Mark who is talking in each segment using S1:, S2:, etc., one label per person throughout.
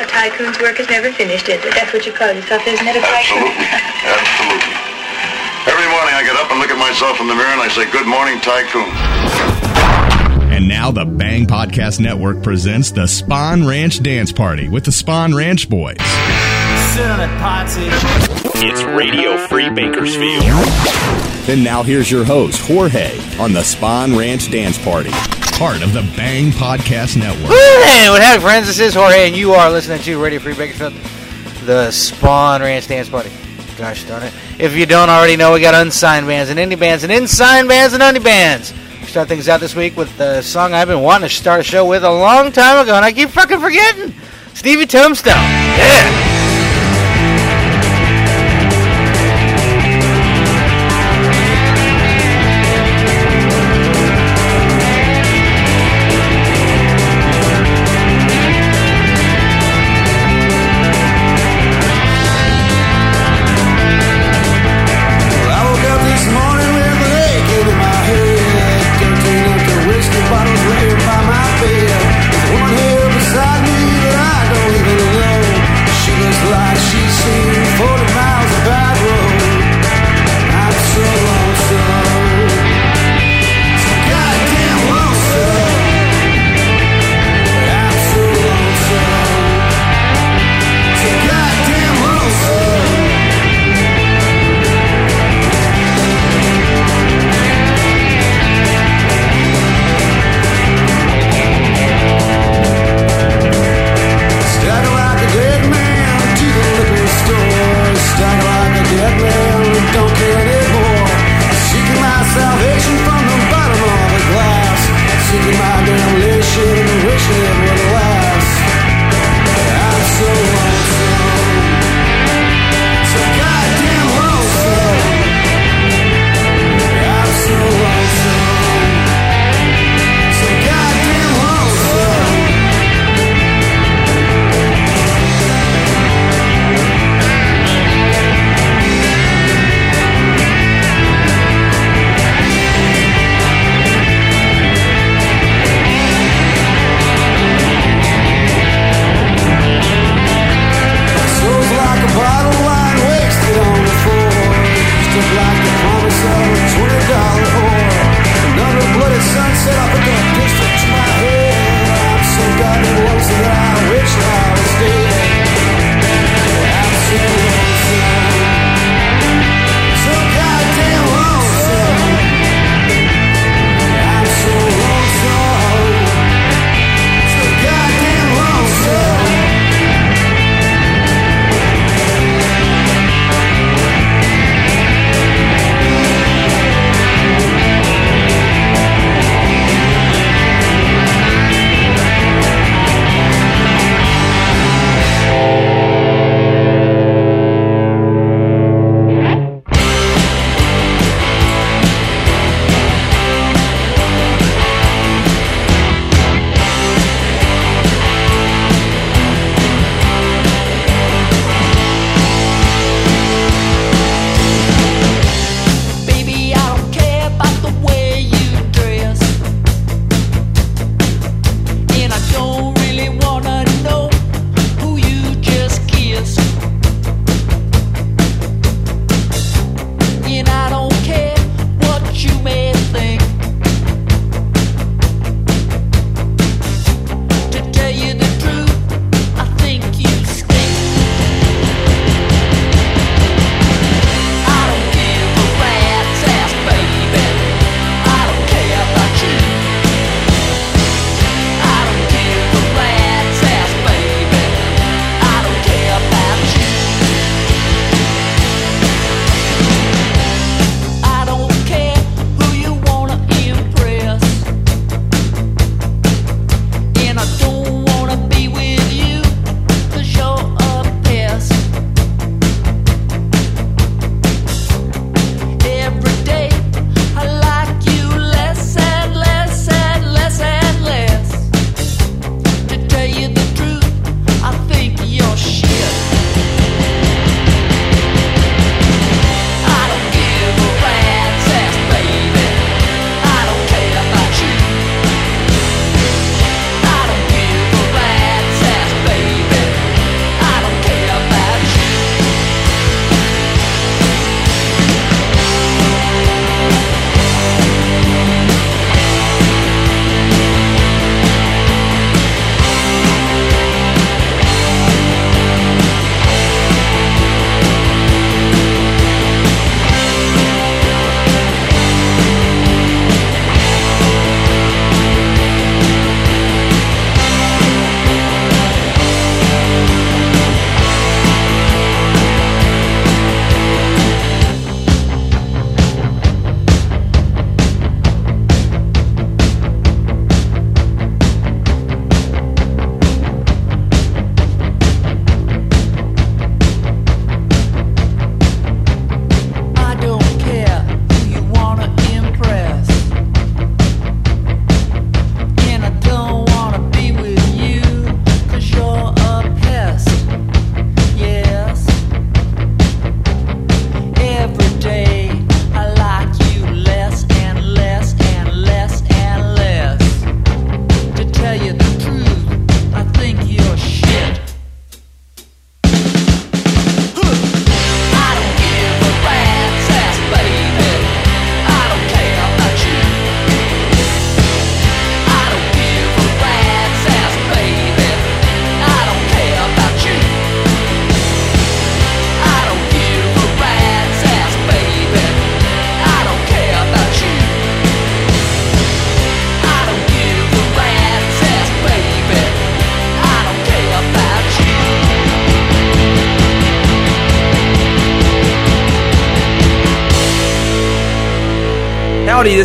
S1: A tycoon's work is never finished, is it? That's what you call yourself, isn't it? A tycoon?
S2: Absolutely. Absolutely. Every morning I get up and look at myself in the mirror and I say, Good morning, tycoon.
S3: And now the Bang Podcast Network presents the Spawn Ranch Dance Party with the Spawn Ranch Boys.
S4: It's Radio Free Bakersfield.
S3: And now here's your host, Jorge, on the Spawn Ranch Dance Party, part of the Bang Podcast Network.
S5: Hey, what happened, friends? This is Jorge, and you are listening to Radio Free Bakersfield, the Spawn Ranch Dance Party. Gosh darn it. If you don't already know, we got unsigned bands and indie bands and unsigned bands and indie bands. We start things out this week with the song I've been wanting to start a show with a long time ago, and I keep fucking forgetting. Stevie Tombstone. Yeah.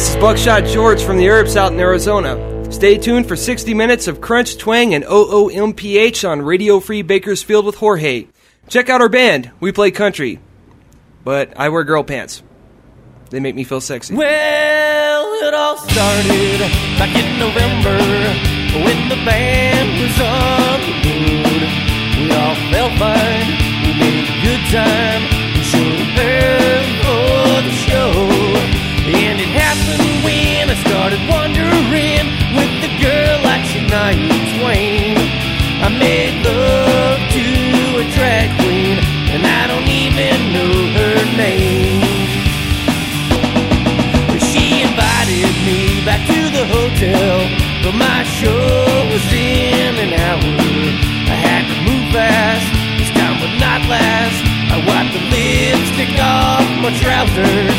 S6: This
S7: is Buckshot George from the Herbs out in Arizona. Stay tuned for 60 minutes of Crunch, Twang, and OOMPH on Radio Free Bakersfield with Jorge. Check out our band. We play country. But I wear girl pants. They make me feel sexy.
S8: Well, it all started back in November when the band was on the road. We all felt fine. We made a good time. We showed up started wandering with the girl I Shania Twain. I made love to a drag queen, and I don't even know her name. But she invited me back to the hotel, but my show was in an hour. I had to move fast, this time would not last. I wiped the lipstick off my trousers.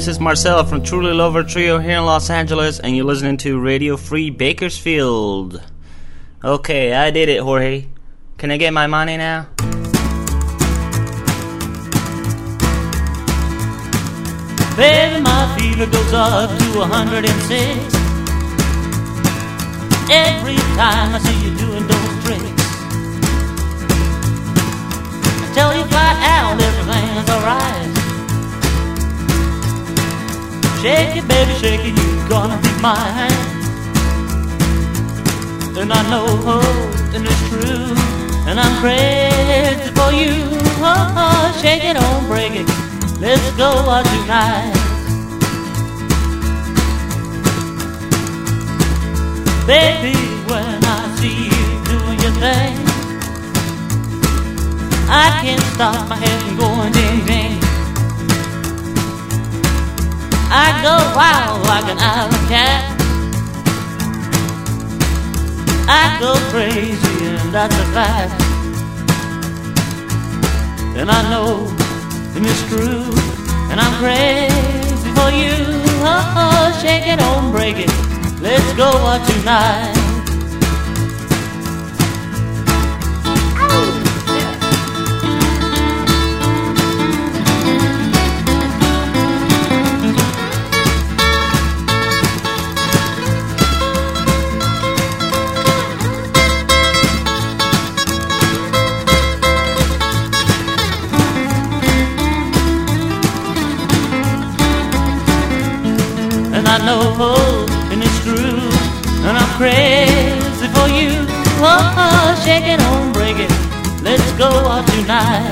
S8: This
S3: is
S9: Marcel from Truly Lover Trio here in Los Angeles, and you're listening to Radio Free Bakersfield. Okay, I did it, Jorge. Can I get my money now?
S10: Baby, my fever goes up to 106 Every time I see you doing those tricks I tell you flat out everything's alright Shake it, baby, shake it, you're gonna be mine And I know, oh, and it's true And I'm crazy for you oh, oh, Shake it, don't break it Let's go out tonight. Baby, when I see you doing your thing, I can't stop my head from going ding ding. I go wild like an island cat. I go crazy, and that's a fact. And I know and it's true, and I'm crazy for you. Oh, oh, shake it, don't break it. Let's go out tonight. I know, and it's true. And I'm crazy for you. Oh, shake it on, break it. Let's go out tonight.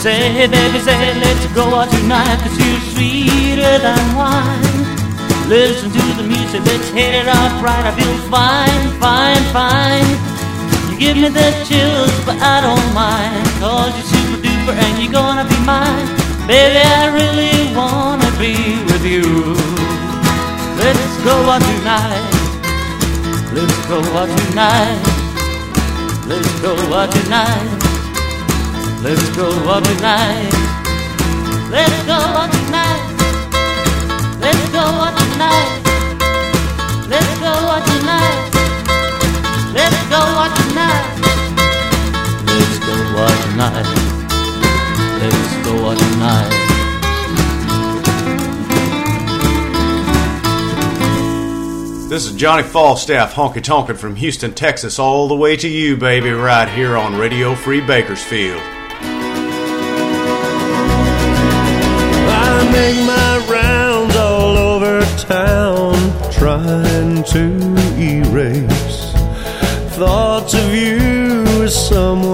S10: Say, baby, say, let's go out tonight, cause you're sweeter than wine. Listen to the music, let's hit it off right. I feel fine, fine, fine. You give me the chills, but I don't mind. Cause you're super and you're gonna be mine. Baby, I really wanna be with you. Let's go out tonight. Let's go out tonight. Let's go out tonight. Let's go out tonight. Let's go out tonight. Let's go out tonight. Let's go out tonight. Let's go out tonight. Let's go out tonight. Let's go.
S11: This is Johnny Falstaff, honky tonkin' from Houston, Texas, all the way to you, baby, right here on Radio Free Bakersfield.
S6: I make my rounds all over town, trying to erase thoughts of you as someone new. My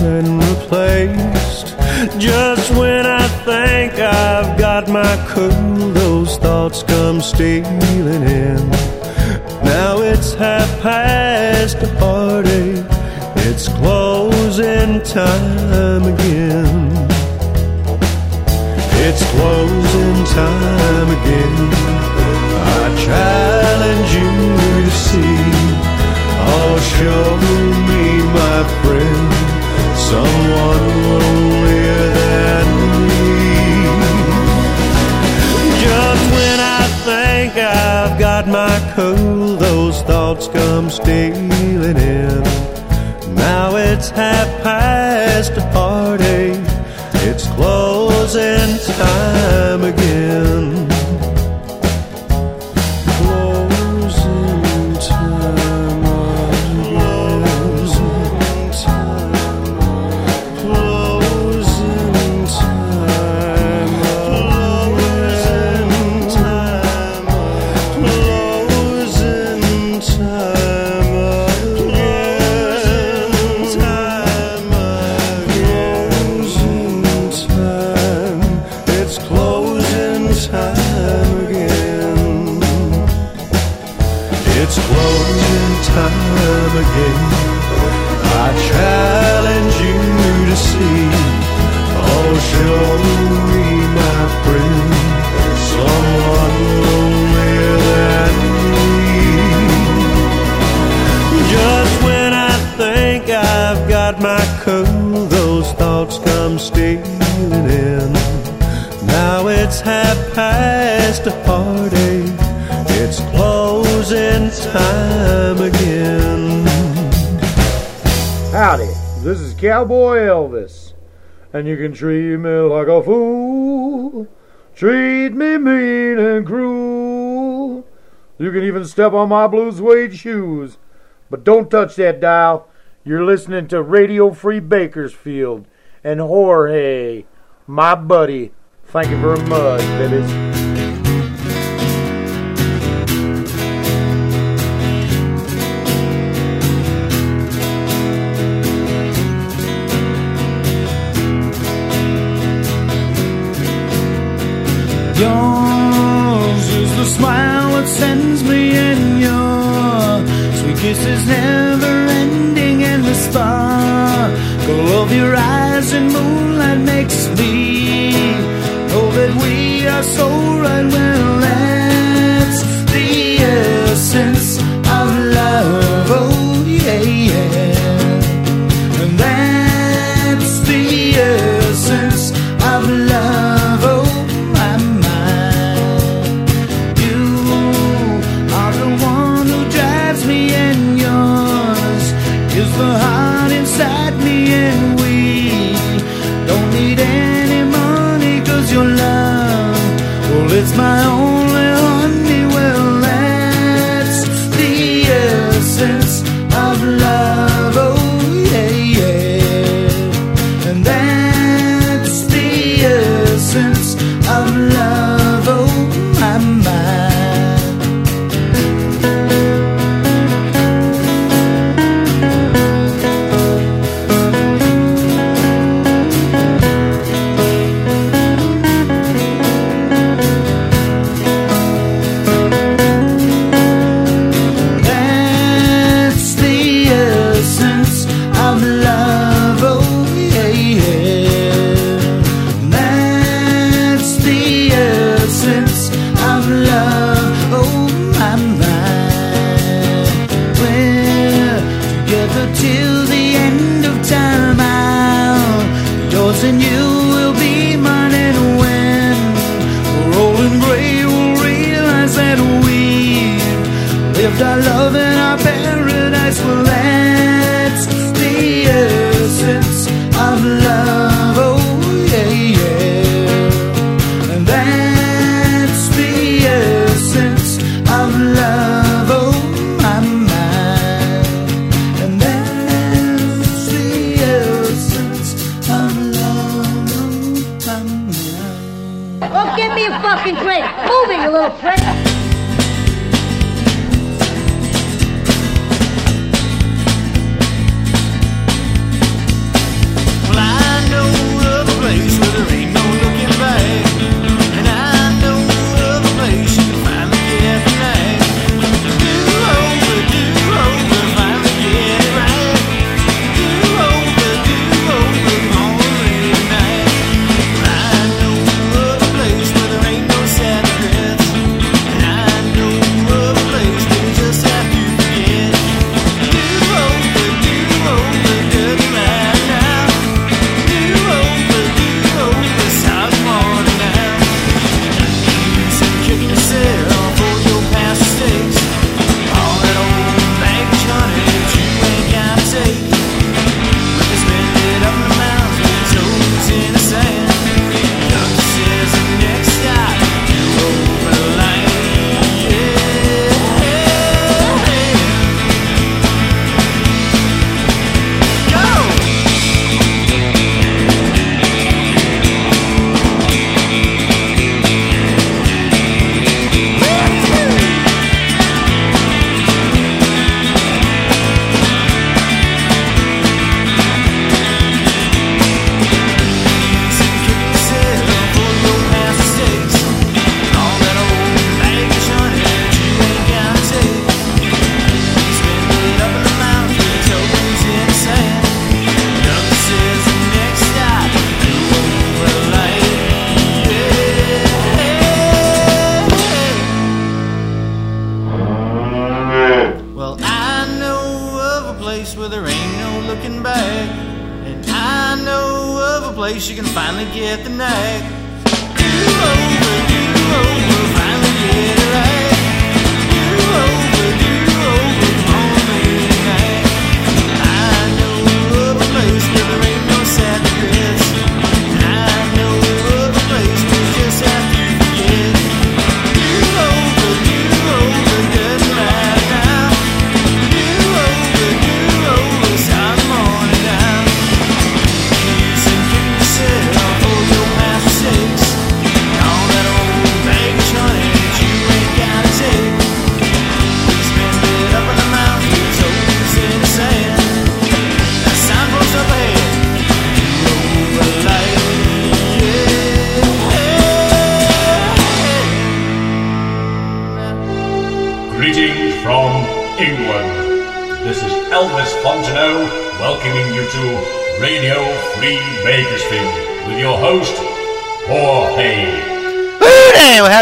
S6: been replaced. Just when I think I've got my cool, those thoughts come stealing in. Now it's half past the party, it's closing time again. It's closing time again. I challenge you to see. Oh, show me, my friend, someone lonelier than me. Just when I think I've got my cool, those thoughts come stealing in. Now it's half past
S12: this is Cowboy Elvis, and you can treat me like a fool, treat me mean and cruel. You can even step on my blue suede shoes, but don't touch that dial. You're listening to Radio Free Bakersfield and Jorge, my buddy. Thank you very much, babies.
S13: Yours is the smile that sends me in your sweet kisses never ending and the sparkle of your eyes in moonlight makes me know that we are so right well love.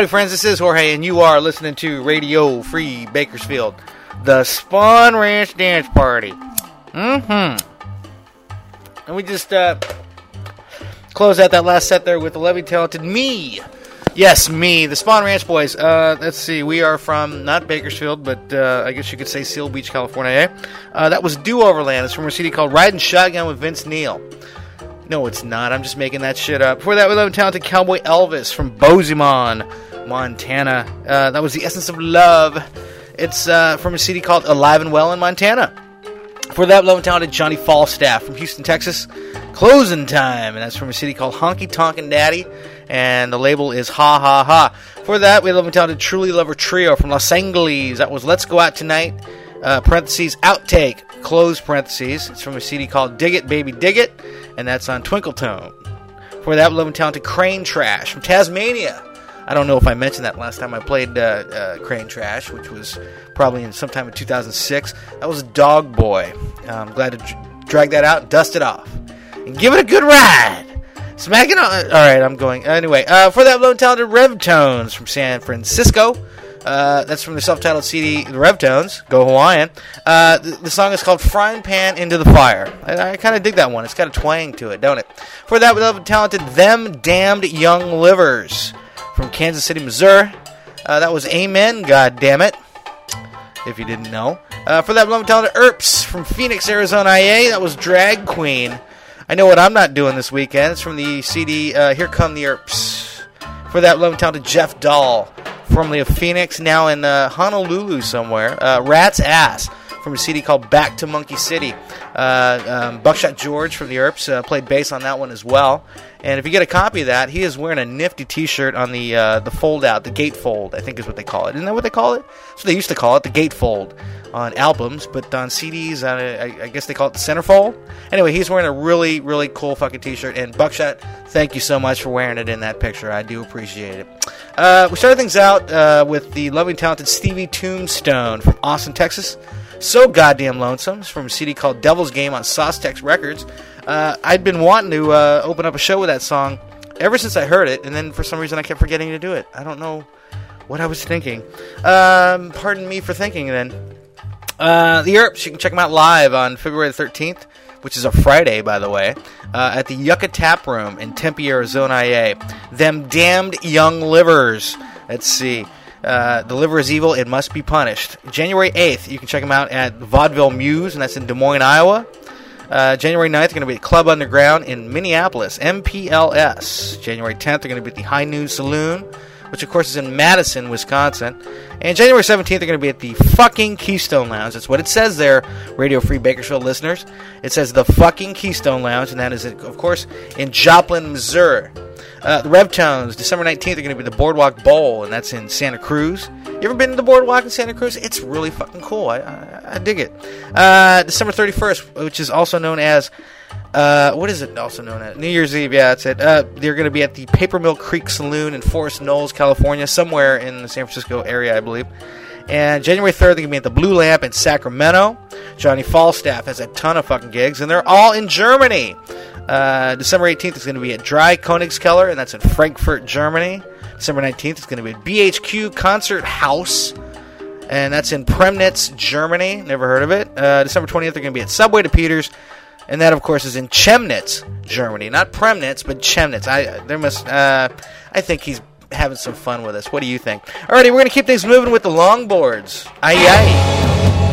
S5: Friends. This is Jorge, and you are listening to Radio Free Bakersfield, the Spawn Ranch Dance Party. Mm-hmm. And we just uh, close out that last set there with the Levy Talented Me. Yes, me, the Spawn Ranch Boys. Uh, let's see, we are from not Bakersfield, but uh, I guess you could say Seal Beach, California. Eh? Uh, that was Do Overland. It's from a CD called Riding Shotgun with Vince Neil. No, it's not. I'm just making that shit up. Before that, we love talented Cowboy Elvis from Bozeman, Montana. Uh, that was The Essence of Love. It's uh, from a CD called Alive and Well in Montana. For that, love and talented Johnny Falstaff from Houston, Texas. Closing time, and that's from a city called Honky Tonkin' Daddy, and the label is Ha Ha Ha. For that, we love and talented Truly Lover Trio from Los Angeles. That was Let's Go Out Tonight, uh, parentheses, outtake, close parentheses. It's from a CD called Dig It Baby Dig It, and that's on Twinkle Tone. For that, love and talented Crane Trash from Tasmania. I don't know if I mentioned that last time I played uh, uh, Crane Trash, which was probably in sometime in 2006. That was Dog Boy. Uh, I'm glad to drag that out, dust it off, and give it a good ride. Smack it on. All right, I'm going. Anyway, uh, for that low talented Rev Tones from San Francisco. Uh, that's from the self-titled CD, The Rev Go Hawaiian. Uh, the, the song is called "Frying Pan into the Fire." I, I kind of dig that one. It's got a twang to it, don't it? For that low talented Them Damned Young Livers from Kansas City, Missouri. Uh, that was Amen. God damn it if you didn't know. Uh, for that lovely talented Erps from Phoenix, Arizona, IA, that was Drag Queen. I know what I'm not doing this weekend. It's from the CD uh, Here Come the Erps. For that lovely talented Jeff Dahl, formerly of Phoenix, now in uh, Honolulu somewhere. Uh, Rat's Ass from a CD called Back to Monkey City. Uh, um, Buckshot George from the Erps uh, played bass on that one as well. And if you get a copy of that, he is wearing a nifty T-shirt on the uh, the fold out, the gatefold, I think is what they call it. Isn't that what they call it? So they used to call it the gatefold on albums, but on CDs, uh, I, I guess they call it the centerfold. Anyway, he's wearing a really really cool fucking T-shirt. And Buckshot, thank you so much for wearing it in that picture. I do appreciate it. Uh, we started things out uh, with the loving talented Stevie Tombstone from Austin, Texas. So goddamn lonesome. It's from a CD called Devil's Game on Saustex Records. Uh, I'd been wanting to uh, open up a show with that song ever since I heard it, and then for some reason I kept forgetting to do it. I don't know what I was thinking. Um, pardon me for thinking then. Uh, the Erps, you can check them out live on February the 13th, which is a Friday, by the way, uh, at the Yucca Tap Room in Tempe, Arizona, IA. Them damned young livers. Let's see. Uh, the liver is evil. It must be punished. January 8th, you can check them out at Vaudeville Mews, and that's in Des Moines, Iowa. Uh, January 9th, they're going to be at Club Underground in Minneapolis, MPLS. January 10th, they're going to be at the High Noon Saloon, which of course is in Madison, Wisconsin. And January 17th, they're going to be at the fucking Keystone Lounge. That's what it says there, Radio Free Bakersfield listeners. It says the fucking Keystone Lounge, and that is, of course, in Joplin, Missouri. Uh, the Revtones, December 19th, are going to be the Boardwalk Bowl, and that's in Santa Cruz. You ever been to the Boardwalk in Santa Cruz? It's really fucking cool. I, I, I dig it. Uh, December 31st, which is also known as, uh, what is it also known as? New Year's Eve, yeah, that's it. Uh, they're going to be at the Paper Mill Creek Saloon in Forest Knolls, California, somewhere in the San Francisco area, I believe. And January 3rd, they're going to be at the Blue Lamp in Sacramento. Johnny Falstaff has a ton of fucking gigs, and they're all in Germany. Uh, December 18th is going to be at Dreikönigskeller, and that's in Frankfurt, Germany. December 19th is going to be at BHQ Concert House, and that's in Premnitz, Germany. Never heard of it. Uh, December 20th, they're going to be at Subway to Peters, and that, of course, is in Chemnitz, Germany. Not Premnitz, but Chemnitz. I there must. Uh, I think he's having some fun with us. What do you think? Alrighty, we're going to keep things moving with the longboards. Aye aye.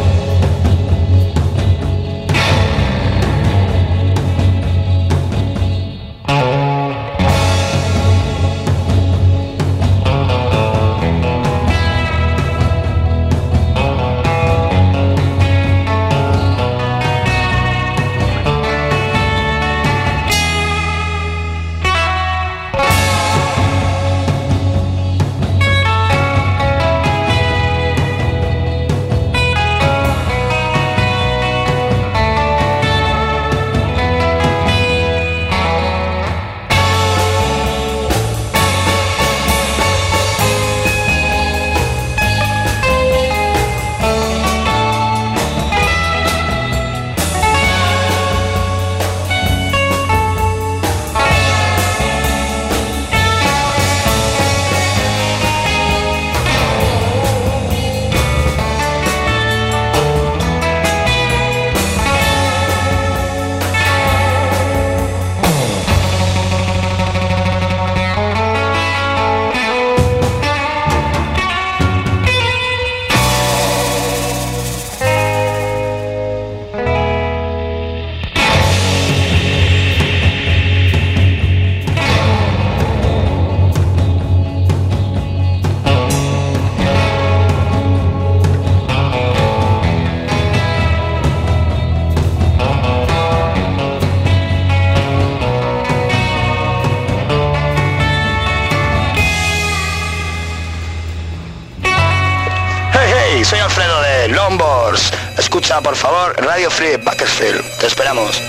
S14: Soy Alfredo de Longboards. Escucha, por favor, Radio Free Bakersfield. Te esperamos.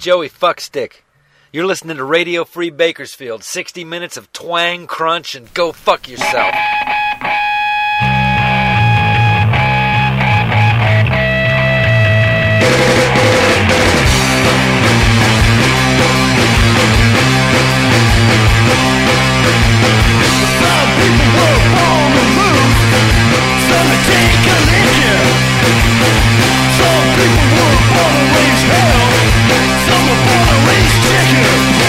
S15: Joey Fuckstick. You're listening to Radio Free Bakersfield 60 minutes of twang, crunch, and go fuck yourself.
S6: Police it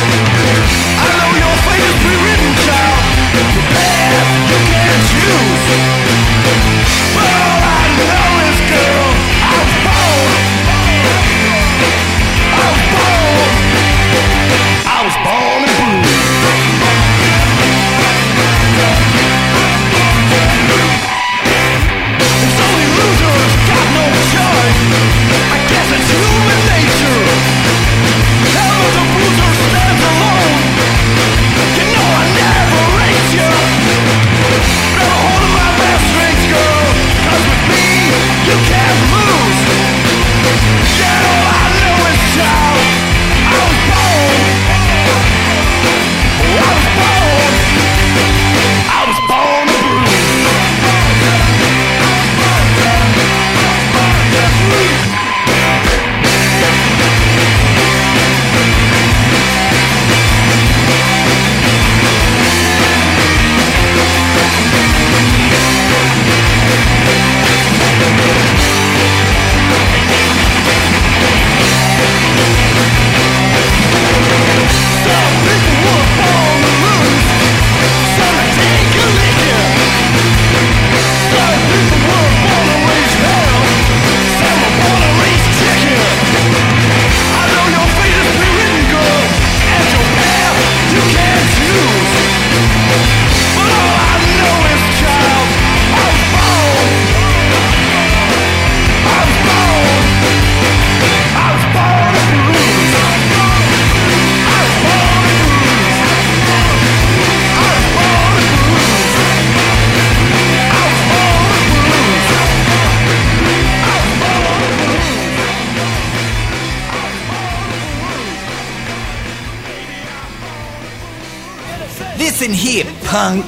S16: Listen here, punk.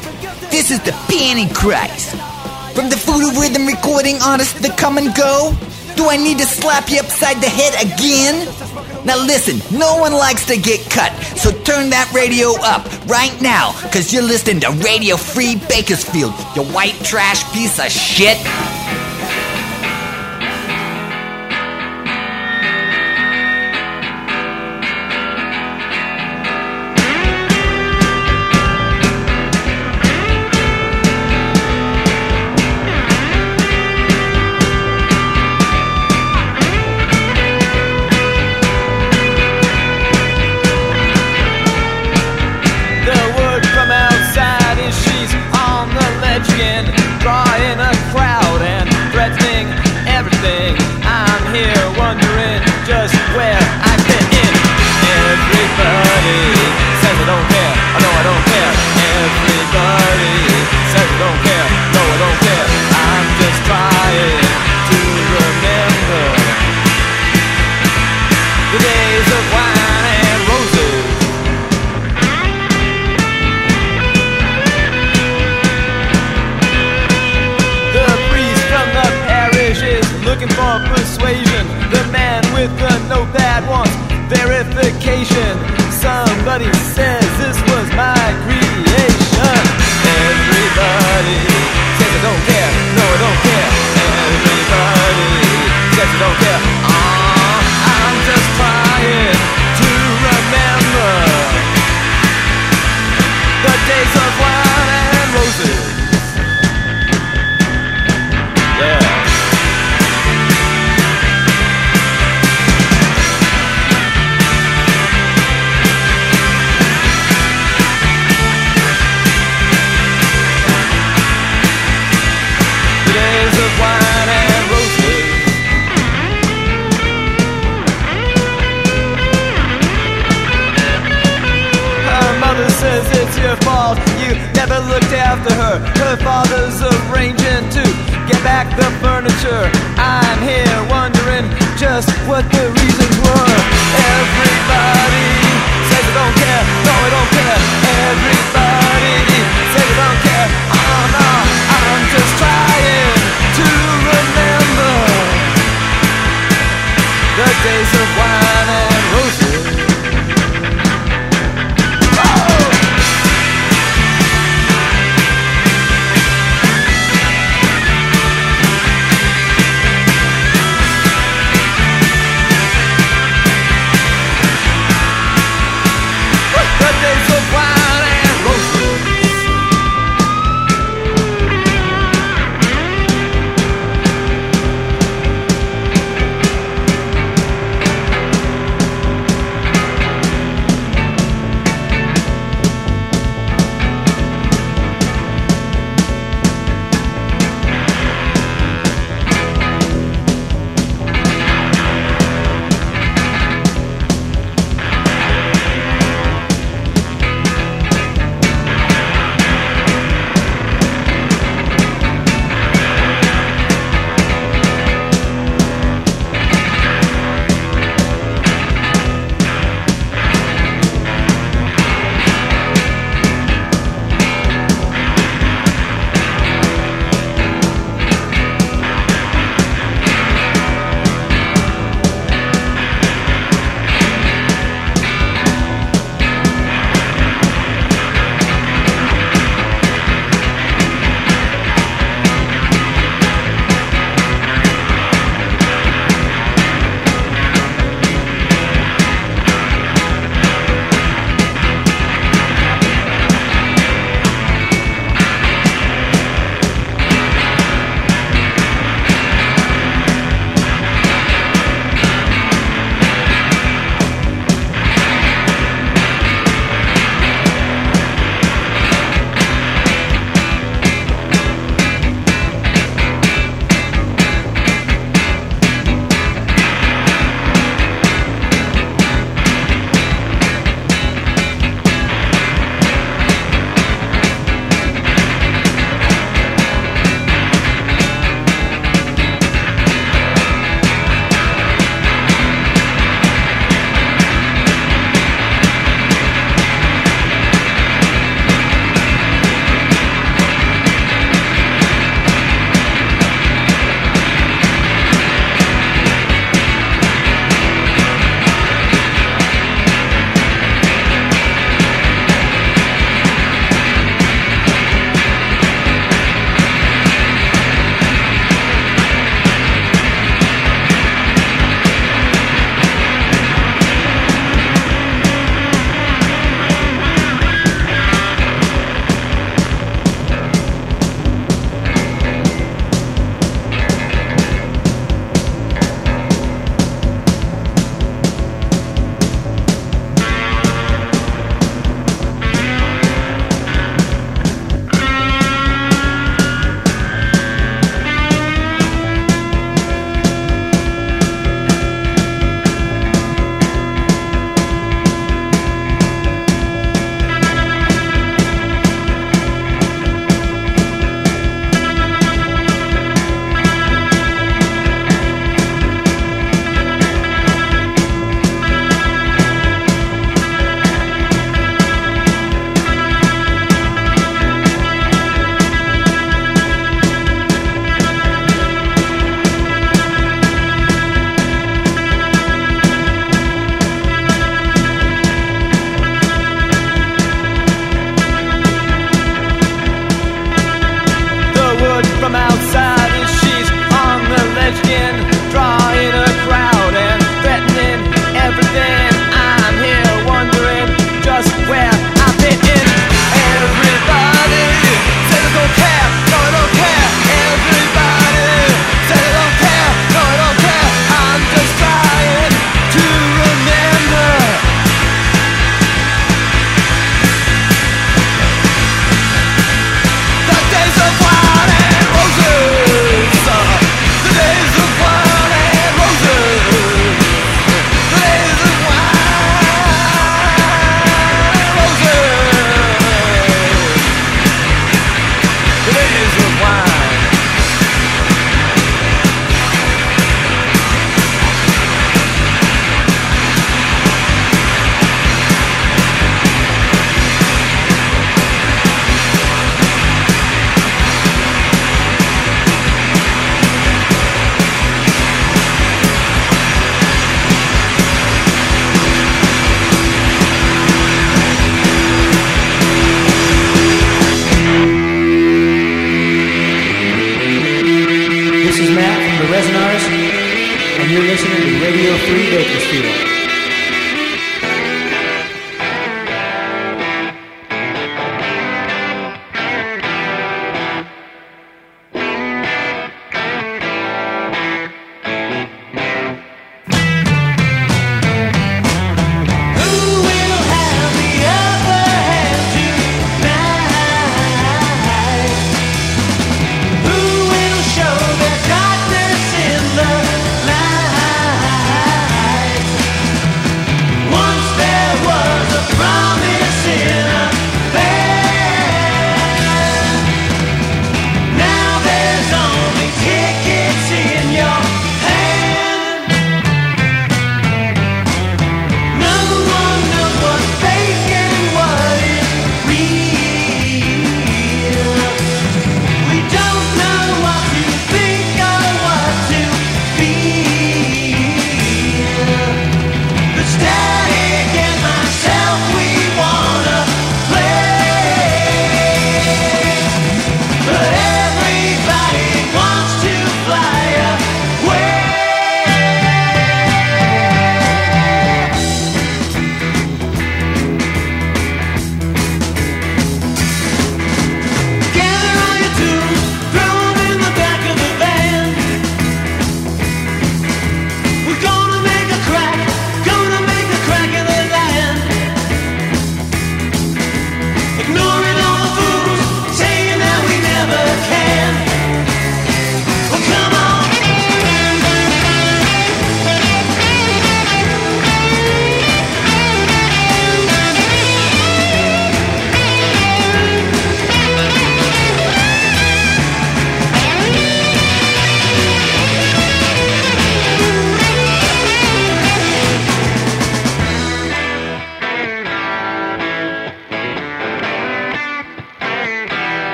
S16: This is the Pantycracks. From the Voodoo Rhythm recording artist The Come and Go. Do I need to slap you upside the head again? Now listen, no one likes to get cut, so turn that radio up right now, cause you're listening to Radio Free Bakersfield, you white trash piece of shit.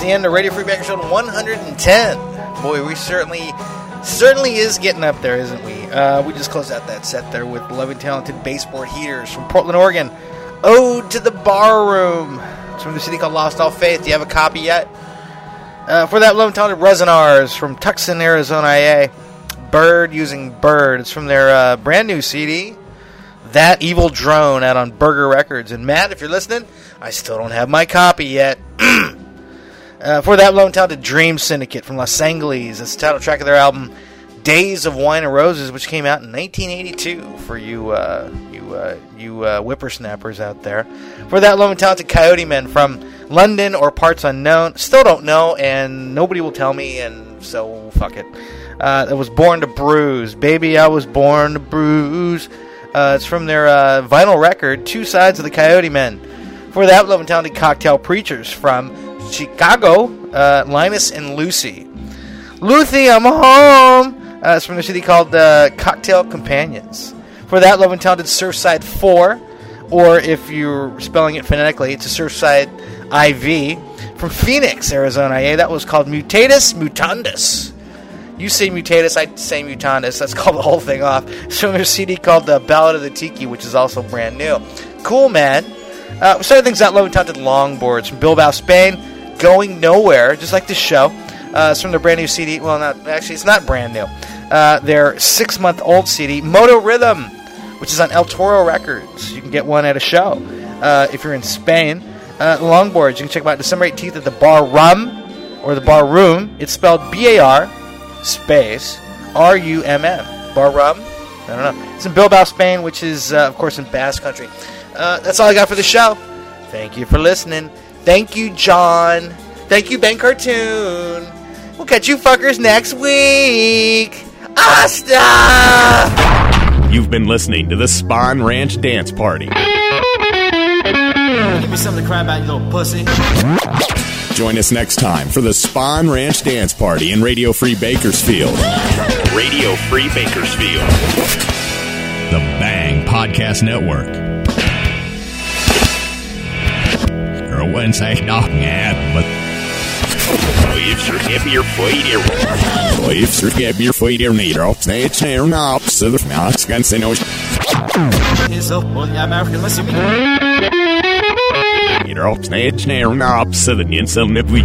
S6: The
S5: end of Radio Free Baker Show 110. Boy, we certainly, certainly is getting up there, isn't we? Uh, we just closed out that set there with loving, talented baseboard heaters from Portland, Oregon. Ode to the Bar Room. It's from the city called Lost All Faith. Do you have a copy yet? Uh, for that, loving, talented Resonars from Tucson, Arizona, IA. Bird using Bird. It's from their uh, brand new CD. That Evil Drone out on Burger Records. And Matt, if you're listening, I still don't have my copy yet. Uh, for that, Lone Talented Dream Syndicate from Los Angeles. That's the title track of their album Days of Wine and Roses, which came out in 1982 for you uh, you uh, you uh, whippersnappers out there. For that, Lone Talented Coyote Men from London or parts unknown. Still don't know, and nobody will tell me, and so fuck it. Uh, it was Born to Bruise. Baby, I was born to bruise. Uh, it's from their uh, vinyl record, Two Sides of the Coyote Men. For that, Love and Talented Cocktail Preachers from Chicago, uh, Linus and Lucy. Lucy, I'm home. Uh, it's from the city called uh, Cocktail Companions. For that, Love and Talented Surfside 4, or if you're spelling it phonetically, it's a Surfside IV from Phoenix, Arizona. Yeah, that was called Mutatus Mutandus. You say Mutatus, I say Mutandus. That's called the whole thing off. It's from their CD called The Ballad of the Tiki, which is also brand new. Cool, man. Uh, we started things out low and talented longboards from Bilbao, Spain. Going nowhere, just like this show. Uh, it's from their brand new CD. Well, not actually, it's not brand new. Uh, their six month old CD, Moto Rhythm, which is on El Toro Records. You can get one at a show uh, if you're in Spain. Uh, longboards, you can check them out December 18th at the Bar Rum or the Bar Room. It's spelled B A R space R U M M. Bar Rum? I don't know. It's in Bilbao, Spain, which is, uh, of course, in Basque Country. Uh, that's all I got for the show. Thank you for listening. Thank you, John. Thank you, Ben Cartoon. We'll catch you fuckers next week. Asta!
S3: You've been listening to the Spawn Ranch Dance Party.
S17: Give me something to cry about, you little pussy.
S3: Join us next time for the Spawn Ranch Dance Party in Radio Free Bakersfield.
S4: Radio Free Bakersfield.
S3: The Bang Podcast Network. Say nothing at, but
S4: If you're happier, fight here.
S3: if you're get your feet in need of stay chair up so the mask can say no
S17: up, well, yeah, American, listen to me.
S3: You're up, stay chair up so the insel nip we